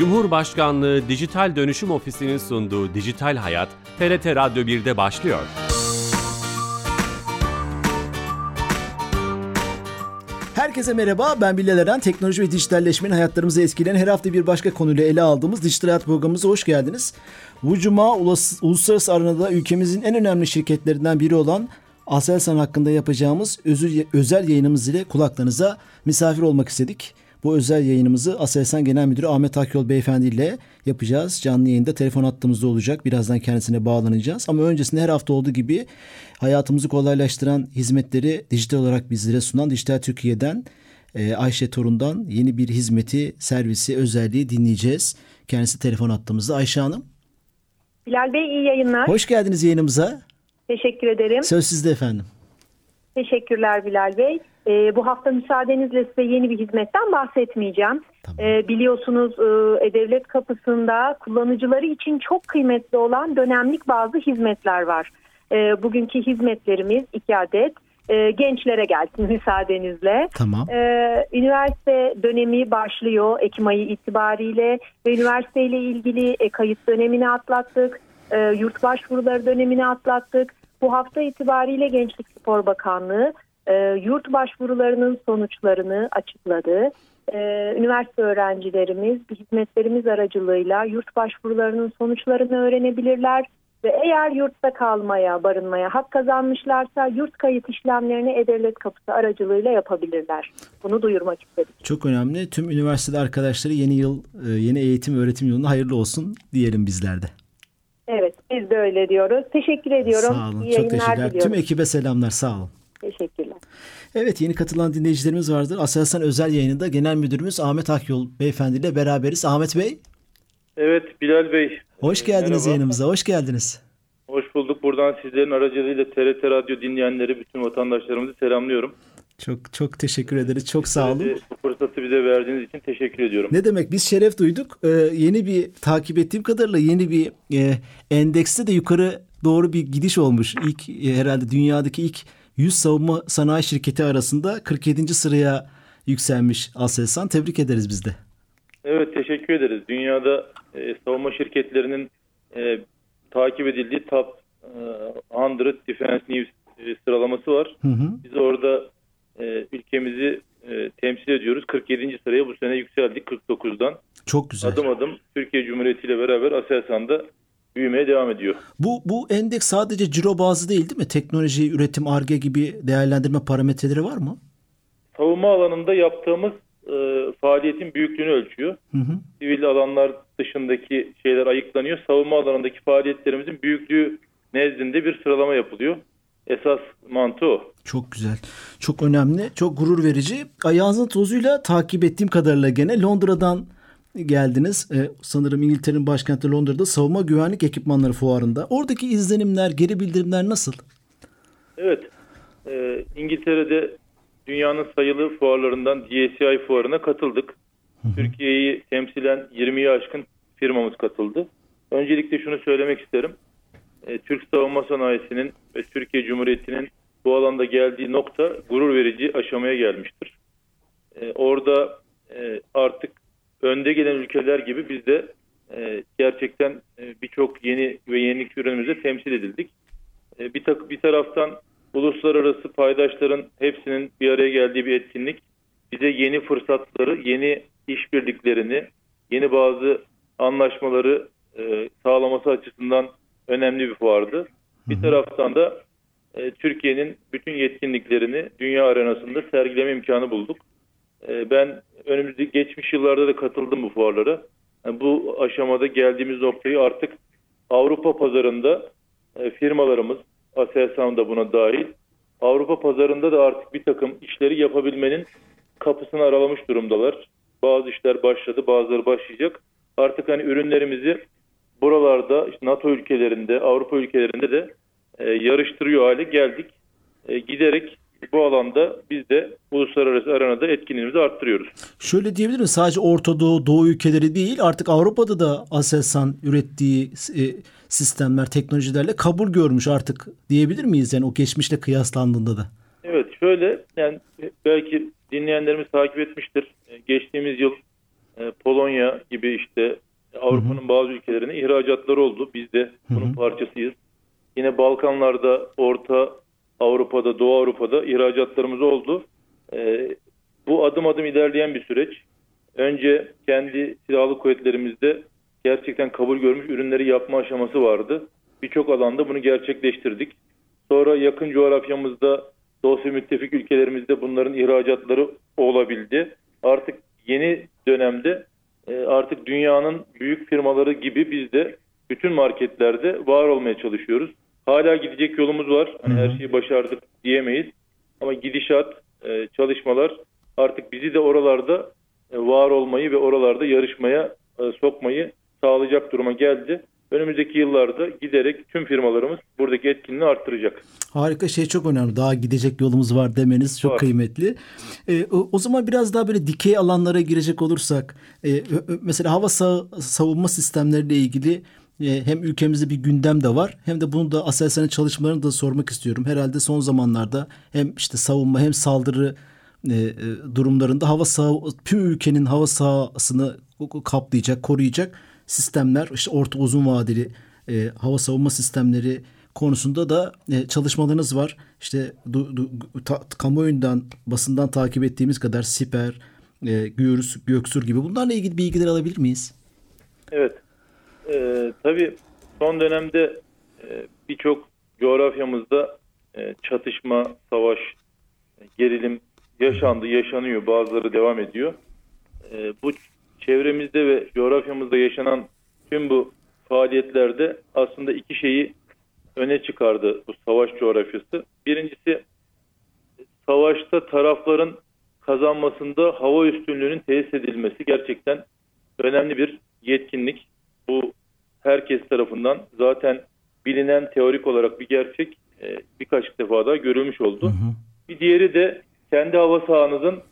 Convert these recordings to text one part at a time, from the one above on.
Cumhurbaşkanlığı Dijital Dönüşüm Ofisi'nin sunduğu Dijital Hayat, TRT Radyo 1'de başlıyor. Herkese merhaba, ben Bilal Eren. Teknoloji ve dijitalleşmenin hayatlarımızı etkileyen her hafta bir başka konuyla ele aldığımız Dijital Hayat programımıza hoş geldiniz. Bu cuma uluslararası arenada ülkemizin en önemli şirketlerinden biri olan Aselsan hakkında yapacağımız özel yayınımız ile kulaklarınıza misafir olmak istedik. Bu özel yayınımızı Aselsan Genel Müdürü Ahmet Akyol Beyefendi ile yapacağız. Canlı yayında telefon hattımızda olacak. Birazdan kendisine bağlanacağız. Ama öncesinde her hafta olduğu gibi hayatımızı kolaylaştıran hizmetleri dijital olarak bizlere sunan Dijital Türkiye'den e, Ayşe Torun'dan yeni bir hizmeti, servisi, özelliği dinleyeceğiz. Kendisi telefon hattımızda. Ayşe Hanım. Bilal Bey iyi yayınlar. Hoş geldiniz yayınımıza. Teşekkür ederim. Söz sizde efendim. Teşekkürler Bilal Bey. Ee, bu hafta müsaadenizle size yeni bir hizmetten bahsetmeyeceğim. Tamam. Ee, biliyorsunuz e, devlet kapısında kullanıcıları için çok kıymetli olan dönemlik bazı hizmetler var. E, bugünkü hizmetlerimiz iki adet e, gençlere gelsin müsaadenizle. Tamam. E, üniversite dönemi başlıyor Ekim ayı itibariyle ve üniversiteyle ilgili e, kayıt dönemini atlattık. E, yurt başvuruları dönemini atlattık. Bu hafta itibariyle Gençlik Spor Bakanlığı e, yurt başvurularının sonuçlarını açıkladı. E, üniversite öğrencilerimiz hizmetlerimiz aracılığıyla yurt başvurularının sonuçlarını öğrenebilirler ve eğer yurtta kalmaya, barınmaya hak kazanmışlarsa yurt kayıt işlemlerini E-Devlet Kapısı aracılığıyla yapabilirler. Bunu duyurmak istedim. Çok önemli. Tüm üniversitede arkadaşları yeni yıl, e, yeni eğitim öğretim yılına hayırlı olsun diyelim bizlerde. Evet, biz de öyle diyoruz. Teşekkür ediyorum. Sağ olun. İyi Çok teşekkürler. Diliyorum. Tüm ekibe selamlar. Sağ olun. Teşekkürler. Evet yeni katılan dinleyicilerimiz vardır. Aselsan özel yayınında Genel Müdürümüz Ahmet Akyol Beyefendi ile beraberiz. Ahmet Bey. Evet Bilal Bey. Hoş geldiniz Merhaba. yayınımıza. Hoş geldiniz. Hoş bulduk. Buradan sizlerin aracılığıyla TRT Radyo dinleyenleri, bütün vatandaşlarımızı selamlıyorum. Çok çok teşekkür ederiz. Çok sağ olun. Bu fırsatı bize verdiğiniz için teşekkür ediyorum. Ne demek? Biz şeref duyduk. Ee, yeni bir takip ettiğim kadarıyla yeni bir e, endekste de yukarı doğru bir gidiş olmuş. İlk e, herhalde dünyadaki ilk 100 savunma sanayi şirketi arasında 47. sıraya yükselmiş Aselsan. Tebrik ederiz biz de. Evet teşekkür ederiz. Dünyada e, savunma şirketlerinin e, takip edildiği Top e, 100 Defense News e, sıralaması var. Hı hı. Biz orada e, ülkemizi e, temsil ediyoruz. 47. sıraya bu sene yükseldik 49'dan. Çok güzel. Adım adım Türkiye Cumhuriyeti ile beraber Aselsan'da büyümeye devam ediyor. Bu bu endeks sadece ciro bazı değil değil mi? Teknoloji, üretim, arge gibi değerlendirme parametreleri var mı? Savunma alanında yaptığımız e, faaliyetin büyüklüğünü ölçüyor. Hı hı. Sivil alanlar dışındaki şeyler ayıklanıyor. Savunma alanındaki faaliyetlerimizin büyüklüğü nezdinde bir sıralama yapılıyor. Esas mantığı o. Çok güzel. Çok önemli. Çok gurur verici. Ayağınızın tozuyla takip ettiğim kadarıyla gene Londra'dan geldiniz. Ee, sanırım İngiltere'nin başkenti Londra'da savunma güvenlik ekipmanları fuarında. Oradaki izlenimler, geri bildirimler nasıl? Evet. Ee, İngiltere'de dünyanın sayılı fuarlarından DSI fuarına katıldık. Türkiye'yi temsilen 20'yi aşkın firmamız katıldı. Öncelikle şunu söylemek isterim. Ee, Türk savunma sanayisinin ve Türkiye Cumhuriyeti'nin bu alanda geldiği nokta gurur verici aşamaya gelmiştir. Ee, orada e, artık önde gelen ülkeler gibi biz de e, gerçekten e, birçok yeni ve yenilik ürünümüzde temsil edildik. E, bir, tak, bir taraftan uluslararası paydaşların hepsinin bir araya geldiği bir etkinlik bize yeni fırsatları, yeni işbirliklerini, yeni bazı anlaşmaları e, sağlaması açısından önemli bir fuardı. Bir taraftan da e, Türkiye'nin bütün yetkinliklerini dünya arenasında sergileme imkanı bulduk. E, ben önümüzdeki geçmiş yıllarda da katıldım bu fuarlara. Bu aşamada geldiğimiz noktayı artık Avrupa pazarında e, firmalarımız, Aselsan da buna dahil, Avrupa pazarında da artık bir takım işleri yapabilmenin kapısını aralamış durumdalar. Bazı işler başladı, bazıları başlayacak. Artık hani ürünlerimizi buralarda işte NATO ülkelerinde, Avrupa ülkelerinde de e, yarıştırıyor hale geldik. E, giderek bu alanda biz de uluslararası arenada etkinliğimizi arttırıyoruz. Şöyle diyebilir miyiz? Sadece Orta Doğu, Doğu ülkeleri değil artık Avrupa'da da Aselsan ürettiği e, sistemler, teknolojilerle kabul görmüş artık diyebilir miyiz? Yani o geçmişle kıyaslandığında da. Evet şöyle yani belki dinleyenlerimiz takip etmiştir. E, geçtiğimiz yıl e, Polonya gibi işte Avrupa'nın bazı ülkelerine ihracatları oldu. Biz de bunun parçasıyız. Yine Balkanlarda, Orta Avrupa'da, Doğu Avrupa'da ihracatlarımız oldu. E, bu adım adım ilerleyen bir süreç. Önce kendi silahlı kuvvetlerimizde gerçekten kabul görmüş ürünleri yapma aşaması vardı. Birçok alanda bunu gerçekleştirdik. Sonra yakın coğrafyamızda dost ve müttefik ülkelerimizde bunların ihracatları olabildi. Artık yeni dönemde e, artık dünyanın büyük firmaları gibi biz de bütün marketlerde var olmaya çalışıyoruz. Hala gidecek yolumuz var. Hani her şeyi başardık diyemeyiz. Ama gidişat, e, çalışmalar artık bizi de oralarda e, var olmayı ve oralarda yarışmaya e, sokmayı sağlayacak duruma geldi. Önümüzdeki yıllarda giderek tüm firmalarımız buradaki etkinliğini arttıracak. Harika şey çok önemli. Daha gidecek yolumuz var demeniz çok Var. kıymetli. Ee, o, o zaman biraz daha böyle dikey alanlara girecek olursak e, mesela hava sa- savunma sistemleriyle ilgili e, hem ülkemizde bir gündem de var hem de bunu da Aselsan'ın çalışmalarını da sormak istiyorum. Herhalde son zamanlarda hem işte savunma hem saldırı e, e, durumlarında hava sah tüm ülkenin hava sahasını kaplayacak, koruyacak sistemler, işte orta uzun vadeli e, hava savunma sistemleri konusunda da e, çalışmalarınız var. İşte du, du, ta, kamuoyundan, basından takip ettiğimiz kadar Siper, e, Gürs, Göksur gibi bunlarla ilgili bilgiler alabilir miyiz? Evet. Ee, tabii son dönemde e, birçok coğrafyamızda e, çatışma, savaş, e, gerilim yaşandı, yaşanıyor. Bazıları devam ediyor. E, bu çevremizde ve coğrafyamızda yaşanan tüm bu faaliyetlerde aslında iki şeyi öne çıkardı bu savaş coğrafyası. Birincisi savaşta tarafların kazanmasında hava üstünlüğünün tesis edilmesi gerçekten önemli bir yetkinlik. Bu herkes tarafından zaten bilinen teorik olarak bir gerçek e, birkaç defa daha görülmüş oldu. Bir diğeri de kendi hava sahanızın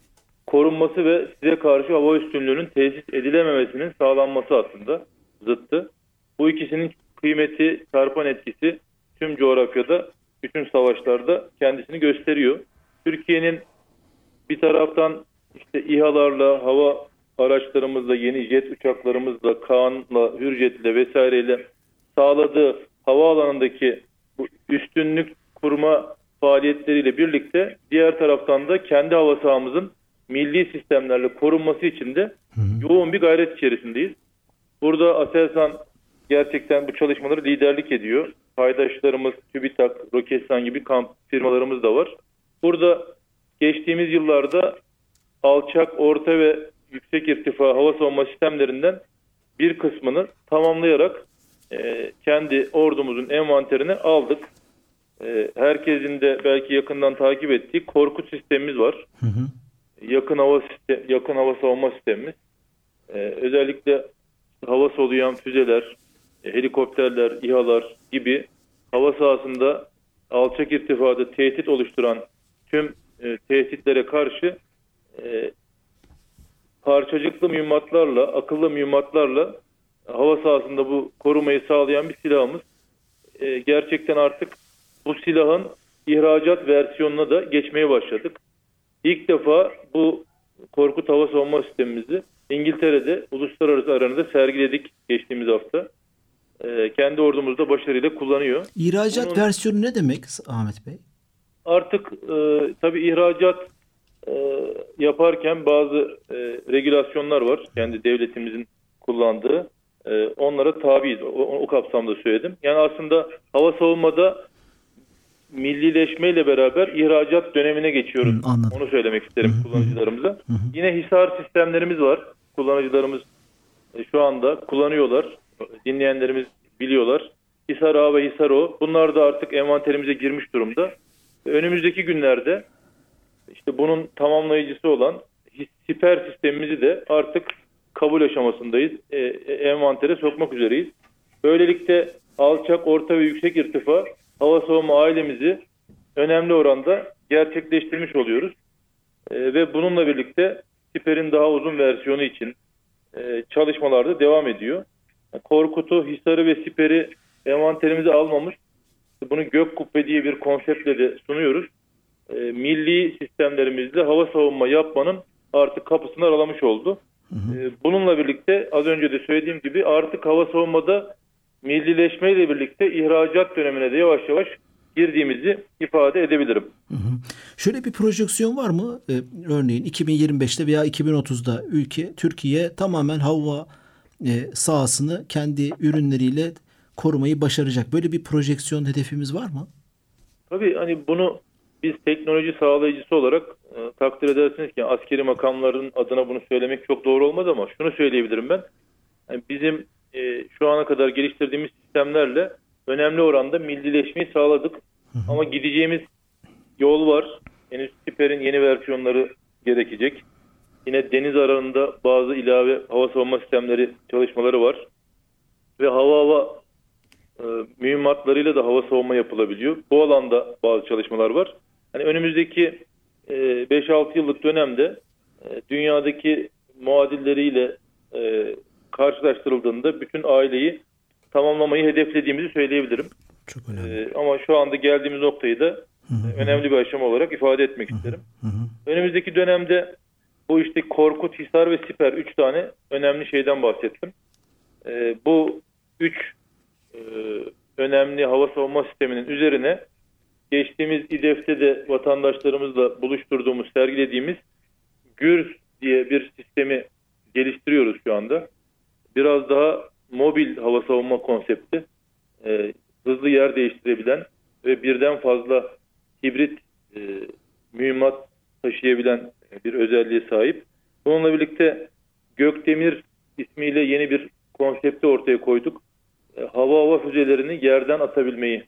korunması ve size karşı hava üstünlüğünün tesis edilememesinin sağlanması aslında zıttı. Bu ikisinin kıymeti, çarpan etkisi tüm coğrafyada, bütün savaşlarda kendisini gösteriyor. Türkiye'nin bir taraftan işte İHA'larla, hava araçlarımızla, yeni jet uçaklarımızla, Kaan'la, Hürjet'le vesaireyle sağladığı hava alanındaki bu üstünlük kurma faaliyetleriyle birlikte diğer taraftan da kendi hava sahamızın milli sistemlerle korunması için de yoğun bir gayret içerisindeyiz. Burada Aselsan gerçekten bu çalışmaları liderlik ediyor. Paydaşlarımız TÜBİTAK, Roketsan gibi kamp firmalarımız da var. Burada geçtiğimiz yıllarda alçak, orta ve yüksek irtifa hava savunma sistemlerinden bir kısmını tamamlayarak e, kendi ordumuzun envanterine aldık. E, herkesin de belki yakından takip ettiği Korkut sistemimiz var. Hı hı. Yakın hava sistem, yakın hava savunma sistemimiz. E, özellikle hava soluyan füzeler, e, helikopterler, İHA'lar gibi hava sahasında alçak irtifada tehdit oluşturan tüm e, tehditlere karşı e, parçacıklı mühimmatlarla, akıllı mühimmatlarla hava sahasında bu korumayı sağlayan bir silahımız. E, gerçekten artık bu silahın ihracat versiyonuna da geçmeye başladık. İlk defa bu Korkut hava savunma sistemimizi İngiltere'de uluslararası arenada sergiledik geçtiğimiz hafta. E, kendi ordumuz da başarıyla kullanıyor. İhracat Bunun- versiyonu ne demek Ahmet Bey? Artık e, tabii ihracat e, yaparken bazı e, regülasyonlar var. Kendi devletimizin kullandığı. E, onlara tabiiz. O, o kapsamda söyledim. Yani aslında hava savunmada millileşmeyle beraber ihracat dönemine geçiyoruz. Hı, anladım. Onu söylemek isterim kullanıcılarımıza. Yine hisar sistemlerimiz var. Kullanıcılarımız e, şu anda kullanıyorlar. Dinleyenlerimiz biliyorlar. Hisar A ve Hisar O. Bunlar da artık envanterimize girmiş durumda. Önümüzdeki günlerde işte bunun tamamlayıcısı olan siper sistemimizi de artık kabul aşamasındayız. E, e, envantere sokmak üzereyiz. Böylelikle alçak, orta ve yüksek irtifa hava savunma ailemizi önemli oranda gerçekleştirmiş oluyoruz. E, ve bununla birlikte siperin daha uzun versiyonu için e, çalışmalar da devam ediyor. Korkut'u, Hisar'ı ve Siper'i envanterimize almamış. Bunu gök kubbe diye bir konseptle de sunuyoruz. E, milli sistemlerimizle hava savunma yapmanın artık kapısını aralamış oldu. E, bununla birlikte az önce de söylediğim gibi artık hava savunmada millileşmeyle birlikte ihracat dönemine de yavaş yavaş girdiğimizi ifade edebilirim. Hı hı. Şöyle bir projeksiyon var mı? Ee, örneğin 2025'te veya 2030'da ülke Türkiye tamamen hava e, sahasını kendi ürünleriyle korumayı başaracak. Böyle bir projeksiyon hedefimiz var mı? Tabii hani bunu biz teknoloji sağlayıcısı olarak e, takdir edersiniz ki askeri makamların adına bunu söylemek çok doğru olmaz ama şunu söyleyebilirim ben. Yani bizim e, şu ana kadar geliştirdiğimiz sistemlerle önemli oranda millileşmeyi sağladık. Ama gideceğimiz yol var. Henüz Siper'in yeni versiyonları gerekecek. Yine deniz aranında bazı ilave hava savunma sistemleri çalışmaları var. Ve hava hava e, mühimmatlarıyla da hava savunma yapılabiliyor. Bu alanda bazı çalışmalar var. Hani önümüzdeki e, 5-6 yıllık dönemde e, dünyadaki muadilleriyle e, karşılaştırıldığında bütün aileyi tamamlamayı hedeflediğimizi söyleyebilirim. Çok önemli. E, ama şu anda geldiğimiz noktayı da hı hı. önemli bir aşama olarak ifade etmek hı isterim. Hı hı. Önümüzdeki dönemde bu işte Korkut, Hisar ve Siper 3 tane önemli şeyden bahsettim. E, bu 3 e, önemli hava savunma sisteminin üzerine geçtiğimiz İDEF'te de vatandaşlarımızla buluşturduğumuz, sergilediğimiz GÜRS diye bir sistemi geliştiriyoruz şu anda. Biraz daha mobil hava savunma konsepti, e, hızlı yer değiştirebilen ve birden fazla hibrit e, mühimmat taşıyabilen bir özelliğe sahip. Bununla birlikte Gökdemir ismiyle yeni bir konsepti ortaya koyduk. E, hava hava füzelerini yerden atabilmeyi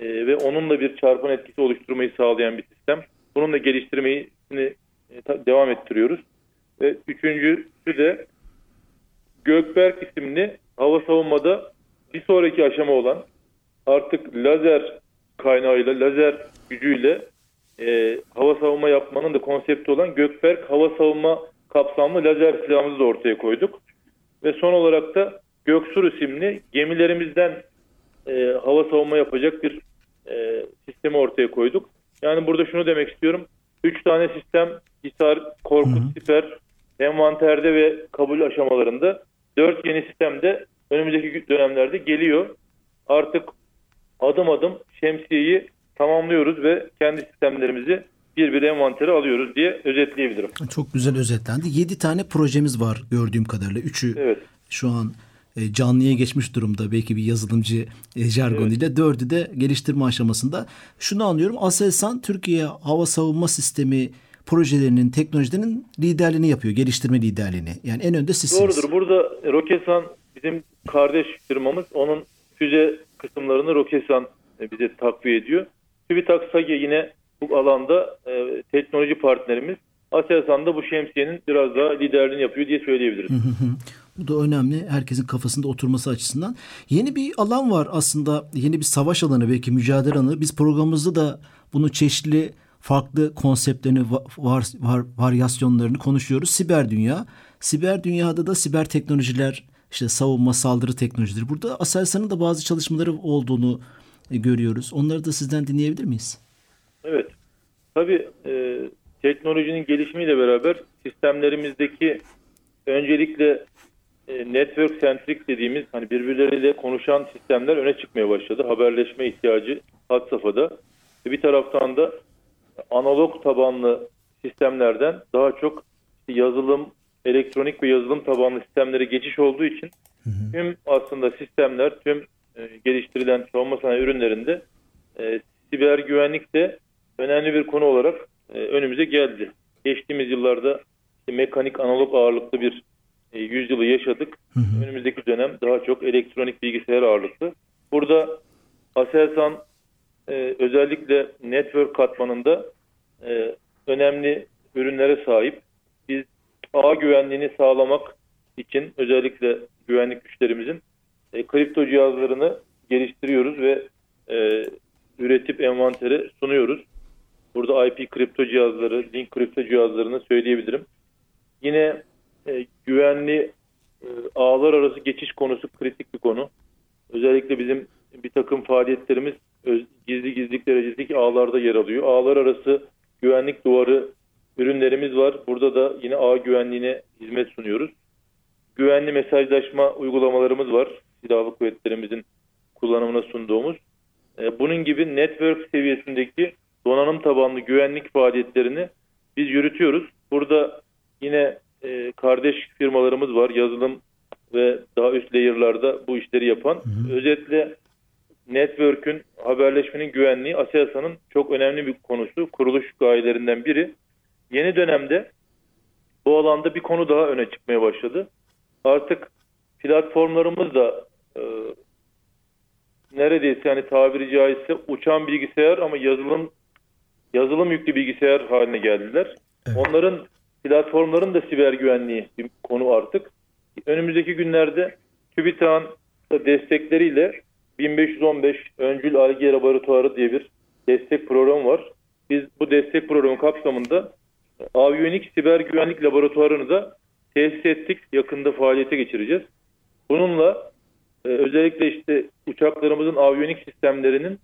e, ve onunla bir çarpın etkisi oluşturmayı sağlayan bir sistem. Bunun da geliştirmeyi e, devam ettiriyoruz. Ve üçüncüsü de Gökberk isimli hava savunmada bir sonraki aşama olan artık lazer kaynağıyla, lazer gücüyle e, hava savunma yapmanın da konsepti olan Gökberk hava savunma kapsamlı lazer silahımızı da ortaya koyduk. Ve son olarak da Göksur isimli gemilerimizden e, hava savunma yapacak bir e, sistemi ortaya koyduk. Yani burada şunu demek istiyorum. Üç tane sistem Hisar, Korkut, Siper envanterde ve kabul aşamalarında. Dört yeni sistem de önümüzdeki dönemlerde geliyor. Artık adım adım şemsiyeyi tamamlıyoruz ve kendi sistemlerimizi bir bir envantere alıyoruz diye özetleyebilirim. Çok güzel özetlendi. Yedi tane projemiz var gördüğüm kadarıyla. Üçü evet. şu an canlıya geçmiş durumda belki bir yazılımcı e, jargonuyla. Evet. Dördü de geliştirme aşamasında. Şunu anlıyorum Aselsan Türkiye Hava Savunma Sistemi projelerinin, teknolojilerinin liderliğini yapıyor. Geliştirme liderliğini. Yani en önde sizsiniz. Doğrudur. Burada Roketsan bizim kardeş firmamız. Onun füze kısımlarını Roketsan e, bize takviye ediyor. TÜBİTAK SAGE yine bu alanda e, teknoloji partnerimiz. Aselsan da bu şemsiyenin biraz daha liderliğini yapıyor diye söyleyebiliriz. Bu da önemli. Herkesin kafasında oturması açısından. Yeni bir alan var aslında. Yeni bir savaş alanı belki mücadele alanı. Biz programımızda da bunu çeşitli farklı konseptlerini, var, var, varyasyonlarını konuşuyoruz. Siber dünya. Siber dünyada da siber teknolojiler, işte savunma, saldırı teknolojileri. Burada Aselsan'ın da bazı çalışmaları olduğunu e, görüyoruz. Onları da sizden dinleyebilir miyiz? Evet. Tabii e, teknolojinin gelişimiyle beraber sistemlerimizdeki öncelikle network centric dediğimiz hani birbirleriyle konuşan sistemler öne çıkmaya başladı. Haberleşme ihtiyacı had safhada. Bir taraftan da analog tabanlı sistemlerden daha çok yazılım, elektronik ve yazılım tabanlı sistemlere geçiş olduğu için hı hı. tüm aslında sistemler, tüm e, geliştirilen savunma sanayi ürünlerinde e, siber güvenlik de önemli bir konu olarak e, önümüze geldi. Geçtiğimiz yıllarda işte mekanik analog ağırlıklı bir e, yüzyılı yaşadık. Hı hı. Önümüzdeki dönem daha çok elektronik bilgisayar ağırlıklı. Burada Aselsan e, özellikle network katmanında e, önemli ürünlere sahip. Biz ağ güvenliğini sağlamak için özellikle güvenlik güçlerimizin e, kripto cihazlarını geliştiriyoruz ve e, üretip envantere sunuyoruz. Burada IP kripto cihazları, link kripto cihazlarını söyleyebilirim. Yine e, güvenli e, ağlar arası geçiş konusu kritik bir konu. Özellikle bizim bir takım faaliyetlerimiz gizli gizlilik derecesindeki ağlarda yer alıyor. Ağlar arası güvenlik duvarı ürünlerimiz var. Burada da yine ağ güvenliğine hizmet sunuyoruz. Güvenli mesajlaşma uygulamalarımız var. Silahlı kuvvetlerimizin kullanımına sunduğumuz. E, bunun gibi network seviyesindeki donanım tabanlı güvenlik faaliyetlerini biz yürütüyoruz. Burada yine e, kardeş firmalarımız var. Yazılım ve daha üst layer'larda bu işleri yapan. Hı hı. Özetle network'ün, haberleşmenin güvenliği ASELSA'nın çok önemli bir konusu. Kuruluş gayelerinden biri. Yeni dönemde bu alanda bir konu daha öne çıkmaya başladı. Artık platformlarımız da e, neredeyse yani tabiri caizse uçan bilgisayar ama yazılım yazılım yüklü bilgisayar haline geldiler. Evet. Onların platformların da siber güvenliği bir konu artık. Önümüzdeki günlerde TÜBİTAK'ın destekleriyle 1515 Öncül Algi Laboratuvarı diye bir destek programı var. Biz bu destek programı kapsamında Aviyonik Siber Güvenlik Laboratuvarını da tesis ettik. Yakında faaliyete geçireceğiz. Bununla e, özellikle işte uçaklarımızın aviyonik sistemlerinin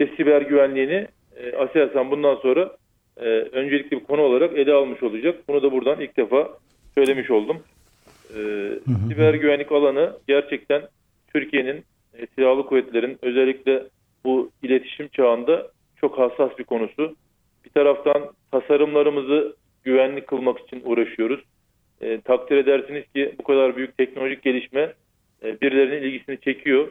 ve siber güvenliğini e, bundan sonra e, öncelikli bir konu olarak ele almış olacak. Bunu da buradan ilk defa söylemiş oldum. E, hı hı. Siber güvenlik alanı gerçekten Türkiye'nin e, silahlı kuvvetlerin özellikle bu iletişim çağında çok hassas bir konusu. Bir taraftan tasarımlarımızı güvenli kılmak için uğraşıyoruz. E, takdir edersiniz ki bu kadar büyük teknolojik gelişme e, birilerinin ilgisini çekiyor.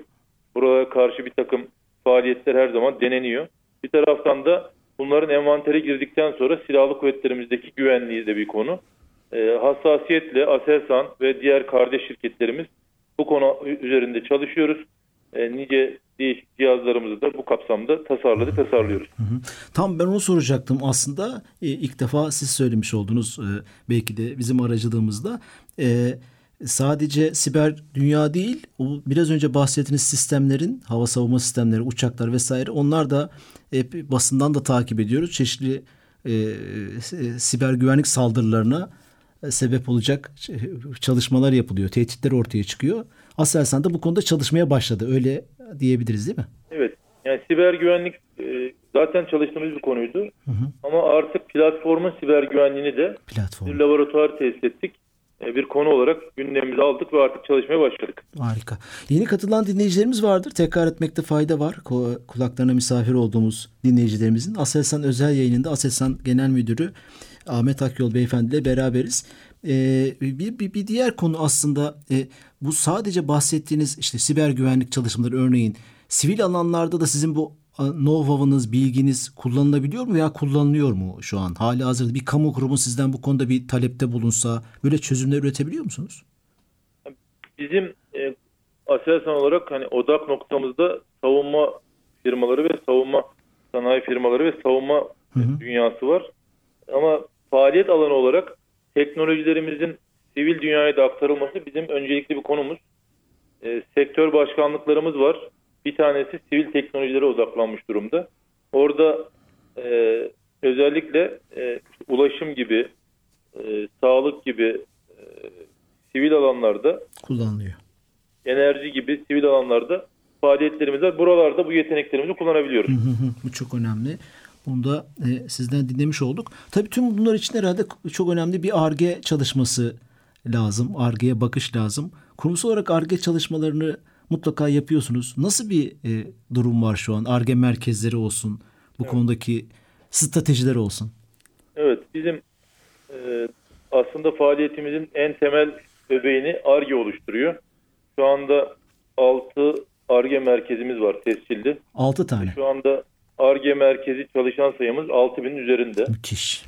Buralara karşı bir takım faaliyetler her zaman deneniyor. Bir taraftan da bunların envantere girdikten sonra silahlı kuvvetlerimizdeki güvenliği de bir konu. E, hassasiyetle Aselsan ve diğer kardeş şirketlerimiz bu konu üzerinde çalışıyoruz. E, nice değişik cihazlarımızı da bu kapsamda tasarladık, tasarlıyoruz. Hı hı. Tam ben onu soracaktım aslında. E, ilk defa siz söylemiş oldunuz e, belki de bizim aracılığımızda. E, sadece siber dünya değil, o biraz önce bahsettiğiniz sistemlerin, hava savunma sistemleri, uçaklar vesaire onlar da hep basından da takip ediyoruz. Çeşitli e, e, siber güvenlik saldırılarına e, sebep olacak çalışmalar yapılıyor. Tehditler ortaya çıkıyor. Aselsan da bu konuda çalışmaya başladı. Öyle diyebiliriz değil mi? Evet. Yani siber güvenlik e, zaten çalıştığımız bir konuydu. Hı hı. Ama artık platformun siber güvenliğini de Platform. bir laboratuvar tesis ettik. E, bir konu olarak gündemimize aldık ve artık çalışmaya başladık. Harika. Yeni katılan dinleyicilerimiz vardır. Tekrar etmekte fayda var. Kulaklarına misafir olduğumuz dinleyicilerimizin. Aselsan özel yayınında Aselsan Genel Müdürü Ahmet Akyol Beyefendi ile beraberiz. Ee, bir, bir, bir diğer konu aslında e, bu sadece bahsettiğiniz işte siber güvenlik çalışmaları örneğin sivil alanlarda da sizin bu know-how'ınız, bilginiz kullanılabiliyor mu veya kullanılıyor mu şu an? Hali hazırda bir kamu kurumu sizden bu konuda bir talepte bulunsa böyle çözümler üretebiliyor musunuz? Bizim e, Aselsan olarak hani odak noktamızda savunma firmaları ve savunma sanayi firmaları ve savunma hı hı. dünyası var. Ama faaliyet alanı olarak teknolojilerimizin sivil dünyaya da aktarılması bizim öncelikli bir konumuz. E, sektör başkanlıklarımız var. Bir tanesi sivil teknolojilere odaklanmış durumda. Orada e, özellikle e, ulaşım gibi, e, sağlık gibi e, sivil alanlarda kullanılıyor. Enerji gibi sivil alanlarda faaliyetlerimiz var. Buralarda bu yeteneklerimizi kullanabiliyoruz. bu çok önemli. Bunu da e, sizden dinlemiş olduk. Tabii tüm bunlar için herhalde çok önemli bir ARGE çalışması lazım. ARGE'ye bakış lazım. Kurumsal olarak ARGE çalışmalarını mutlaka yapıyorsunuz. Nasıl bir e, durum var şu an? ARGE merkezleri olsun, bu evet. konudaki stratejiler olsun. Evet, bizim e, aslında faaliyetimizin en temel öbeğini ARGE oluşturuyor. Şu anda 6 ARGE merkezimiz var tescilli. 6 tane. Şu anda ARGE merkezi çalışan sayımız 6000'in üzerinde. Müthiş.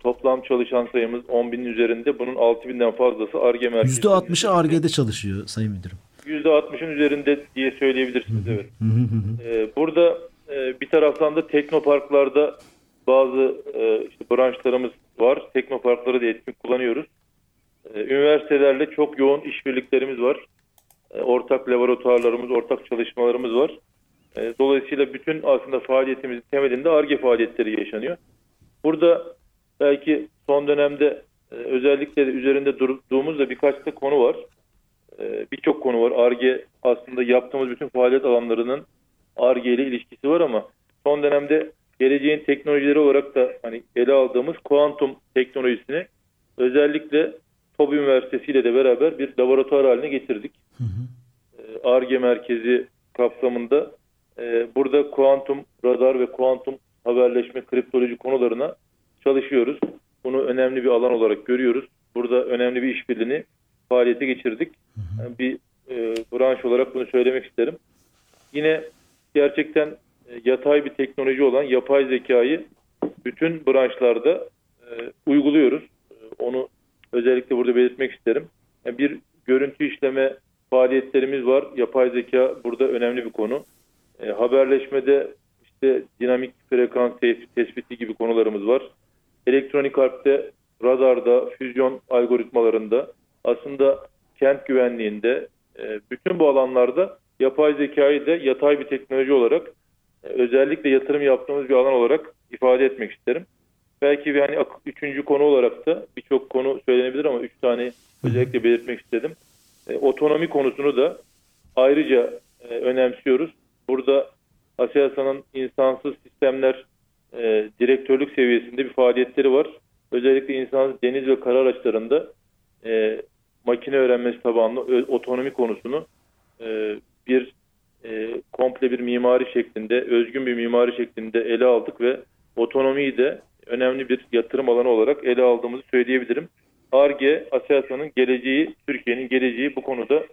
Toplam çalışan sayımız 10.000'in üzerinde. Bunun 6000'den fazlası ARGE merkezi. %60'ı ARGE'de çalışıyor Sayın Müdürüm. %60'ın üzerinde diye söyleyebilirsiniz. evet. ee, burada e, bir taraftan da teknoparklarda bazı e, işte branşlarımız var. Teknoparkları da etkin kullanıyoruz. E, üniversitelerle çok yoğun işbirliklerimiz var. E, ortak laboratuvarlarımız, ortak çalışmalarımız var. E, dolayısıyla bütün aslında faaliyetimizin temelinde ARGE faaliyetleri yaşanıyor. Burada belki son dönemde e, özellikle de üzerinde durduğumuz da birkaç da konu var. E, birçok konu var. ARGE aslında yaptığımız bütün faaliyet alanlarının ARGE ile ilişkisi var ama son dönemde geleceğin teknolojileri olarak da hani ele aldığımız kuantum teknolojisini özellikle TOB Üniversitesi ile de beraber bir laboratuvar haline getirdik. ARGE merkezi kapsamında e, burada kuantum radar ve kuantum haberleşme kriptoloji konularına çalışıyoruz. Bunu önemli bir alan olarak görüyoruz. Burada önemli bir işbirliğini faaliyete geçirdik. Yani bir e, branş olarak bunu söylemek isterim. Yine gerçekten e, yatay bir teknoloji olan yapay zekayı bütün branşlarda e, uyguluyoruz. E, onu özellikle burada belirtmek isterim. Yani bir görüntü işleme faaliyetlerimiz var. Yapay zeka burada önemli bir konu. E, haberleşmede işte dinamik frekans tespiti gibi konularımız var. Elektronik harpte, radarda, füzyon algoritmalarında aslında kent güvenliğinde e, bütün bu alanlarda yapay zekayı da yatay bir teknoloji olarak e, özellikle yatırım yaptığımız bir alan olarak ifade etmek isterim. Belki hani üçüncü konu olarak da birçok konu söylenebilir ama üç tane özellikle belirtmek istedim. E, otonomi konusunu da ayrıca e, önemsiyoruz. Burada Aselsan'ın insansız sistemler e, direktörlük seviyesinde bir faaliyetleri var. Özellikle insansız deniz ve kara araçlarında e, makine öğrenmesi tabanlı otonomi konusunu e, bir e, komple bir mimari şeklinde, özgün bir mimari şeklinde ele aldık ve otonomiyi de önemli bir yatırım alanı olarak ele aldığımızı söyleyebilirim. ARGE, Aselsan'ın geleceği, Türkiye'nin geleceği bu konuda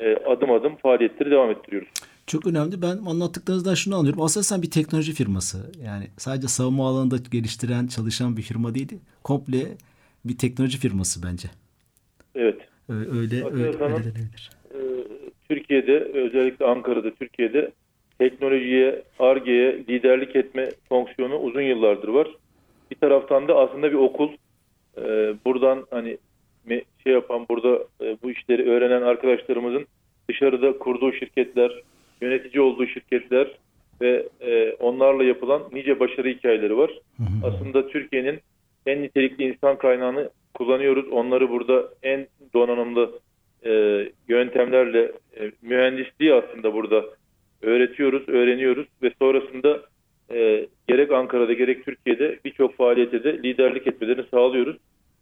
e, adım adım faaliyetleri devam ettiriyoruz. Çok önemli. Ben anlattıklarınızdan şunu anlıyorum. Aselsan bir teknoloji firması. Yani sadece savunma alanında geliştiren, çalışan bir firma değildi. Komple bir teknoloji firması bence. Evet. Öyle, öyle, öyle e, Türkiye'de özellikle Ankara'da Türkiye'de teknolojiye, ARGE'ye liderlik etme fonksiyonu uzun yıllardır var. Bir taraftan da aslında bir okul. E, buradan hani şey yapan burada e, bu işleri öğrenen arkadaşlarımızın dışarıda kurduğu şirketler, yönetici olduğu şirketler ve e, onlarla yapılan nice başarı hikayeleri var. Hı hı. Aslında Türkiye'nin en nitelikli insan kaynağını kullanıyoruz. Onları burada en donanımlı e, yöntemlerle e, mühendisliği aslında burada öğretiyoruz, öğreniyoruz ve sonrasında e, gerek Ankara'da gerek Türkiye'de birçok faaliyete de liderlik etmelerini sağlıyoruz.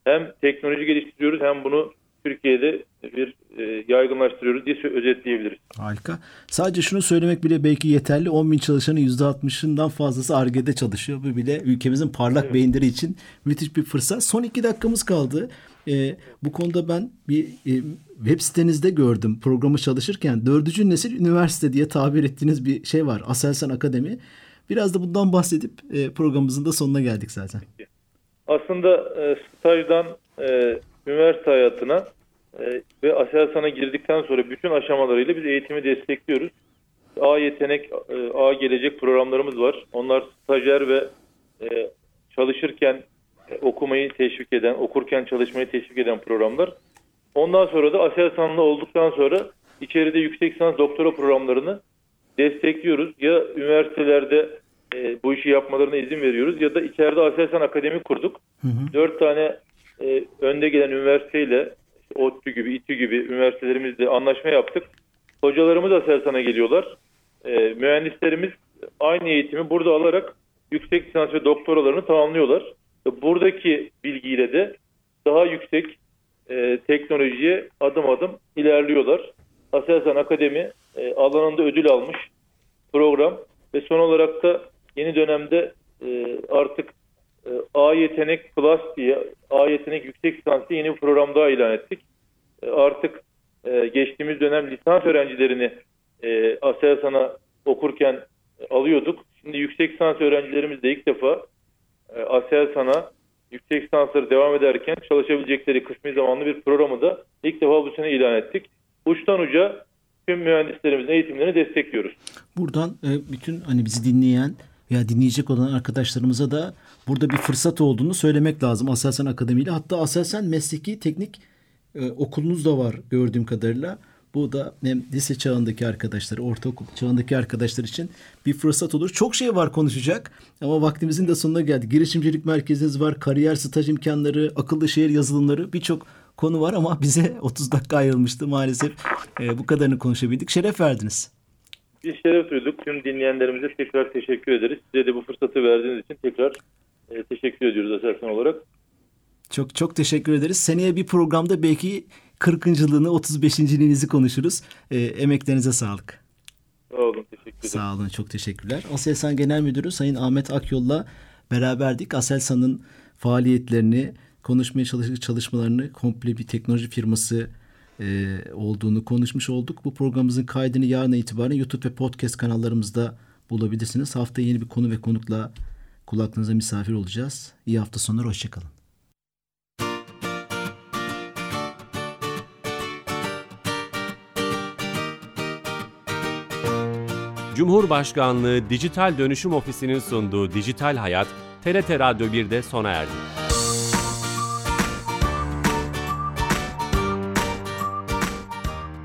Hem teknoloji geliştiriyoruz hem bunu Türkiye'de bir e, yaygınlaştırıyoruz diye özetleyebiliriz. Harika. Sadece şunu söylemek bile belki yeterli. 10 bin çalışanın %60'ından fazlası ARGE'de çalışıyor. Bu bile ülkemizin parlak evet. beyinleri için müthiş bir fırsat. Son iki dakikamız kaldı. E, bu konuda ben bir e, web sitenizde gördüm programı çalışırken. Dördüncü nesil üniversite diye tabir ettiğiniz bir şey var. Aselsan Akademi. Biraz da bundan bahsedip e, programımızın da sonuna geldik zaten. Aslında e, stajdan e, üniversite hayatına e, ve Aselsan'a girdikten sonra bütün aşamalarıyla biz eğitimi destekliyoruz. A yetenek, e, A gelecek programlarımız var. Onlar stajyer ve e, çalışırken e, okumayı teşvik eden, okurken çalışmayı teşvik eden programlar. Ondan sonra da Aselsan'la olduktan sonra içeride yüksek lisans doktora programlarını destekliyoruz. Ya üniversitelerde e, bu işi yapmalarına izin veriyoruz ya da içeride Aselsan Akademi kurduk. Dört tane e, önde gelen üniversiteyle ODTÜ gibi, İTÜ gibi üniversitelerimizle anlaşma yaptık. Hocalarımız Aselsan'a geliyorlar. E, mühendislerimiz aynı eğitimi burada alarak yüksek lisans ve doktoralarını tamamlıyorlar. Buradaki bilgiyle de daha yüksek e, teknolojiye adım adım ilerliyorlar. Aselsan Akademi e, alanında ödül almış program ve son olarak da yeni dönemde e, artık e, A Yetenek Plus diye A Yetenek Yüksek Lisans diye yeni bir program ilan ettik. E, artık e, geçtiğimiz dönem lisans öğrencilerini e, Aselsan'a okurken alıyorduk. Şimdi yüksek lisans öğrencilerimiz de ilk defa e, Aselsan'a yüksek lisansları devam ederken çalışabilecekleri kısmi zamanlı bir programı da ilk defa bu sene ilan ettik. Uçtan uca tüm mühendislerimizin eğitimlerini destekliyoruz. Buradan e, bütün hani bizi dinleyen veya dinleyecek olan arkadaşlarımıza da burada bir fırsat olduğunu söylemek lazım Aselsan Akademi ile. Hatta Aselsan Mesleki Teknik e, okulunuz da var gördüğüm kadarıyla. Bu da hem lise çağındaki arkadaşlar, ortaokul çağındaki arkadaşlar için bir fırsat olur. Çok şey var konuşacak ama vaktimizin de sonuna geldi. Girişimcilik merkeziniz var, kariyer staj imkanları, akıllı şehir yazılımları birçok konu var ama bize 30 dakika ayrılmıştı maalesef. E, bu kadarını konuşabildik. Şeref verdiniz. Biz şeref duyduk. Tüm dinleyenlerimize tekrar teşekkür ederiz. Size de bu fırsatı verdiğiniz için tekrar e, teşekkür ediyoruz Aselsan olarak. Çok çok teşekkür ederiz. Seneye bir programda belki 40. yılını 35. yılınızı konuşuruz. E, emeklerinize sağlık. Sağ olun. Teşekkür ederim. Sağ olun. Çok teşekkürler. Aselsan Genel Müdürü Sayın Ahmet Akyol'la beraberdik. Aselsan'ın faaliyetlerini, konuşmaya çalıştığı çalışmalarını komple bir teknoloji firması e, olduğunu konuşmuş olduk. Bu programımızın kaydını yarına itibaren YouTube ve podcast kanallarımızda bulabilirsiniz. Hafta yeni bir konu ve konukla kulaklarınıza misafir olacağız. İyi hafta sonları. Hoşçakalın. Cumhurbaşkanlığı Dijital Dönüşüm Ofisi'nin sunduğu Dijital Hayat, TRT Radyo 1'de sona erdi.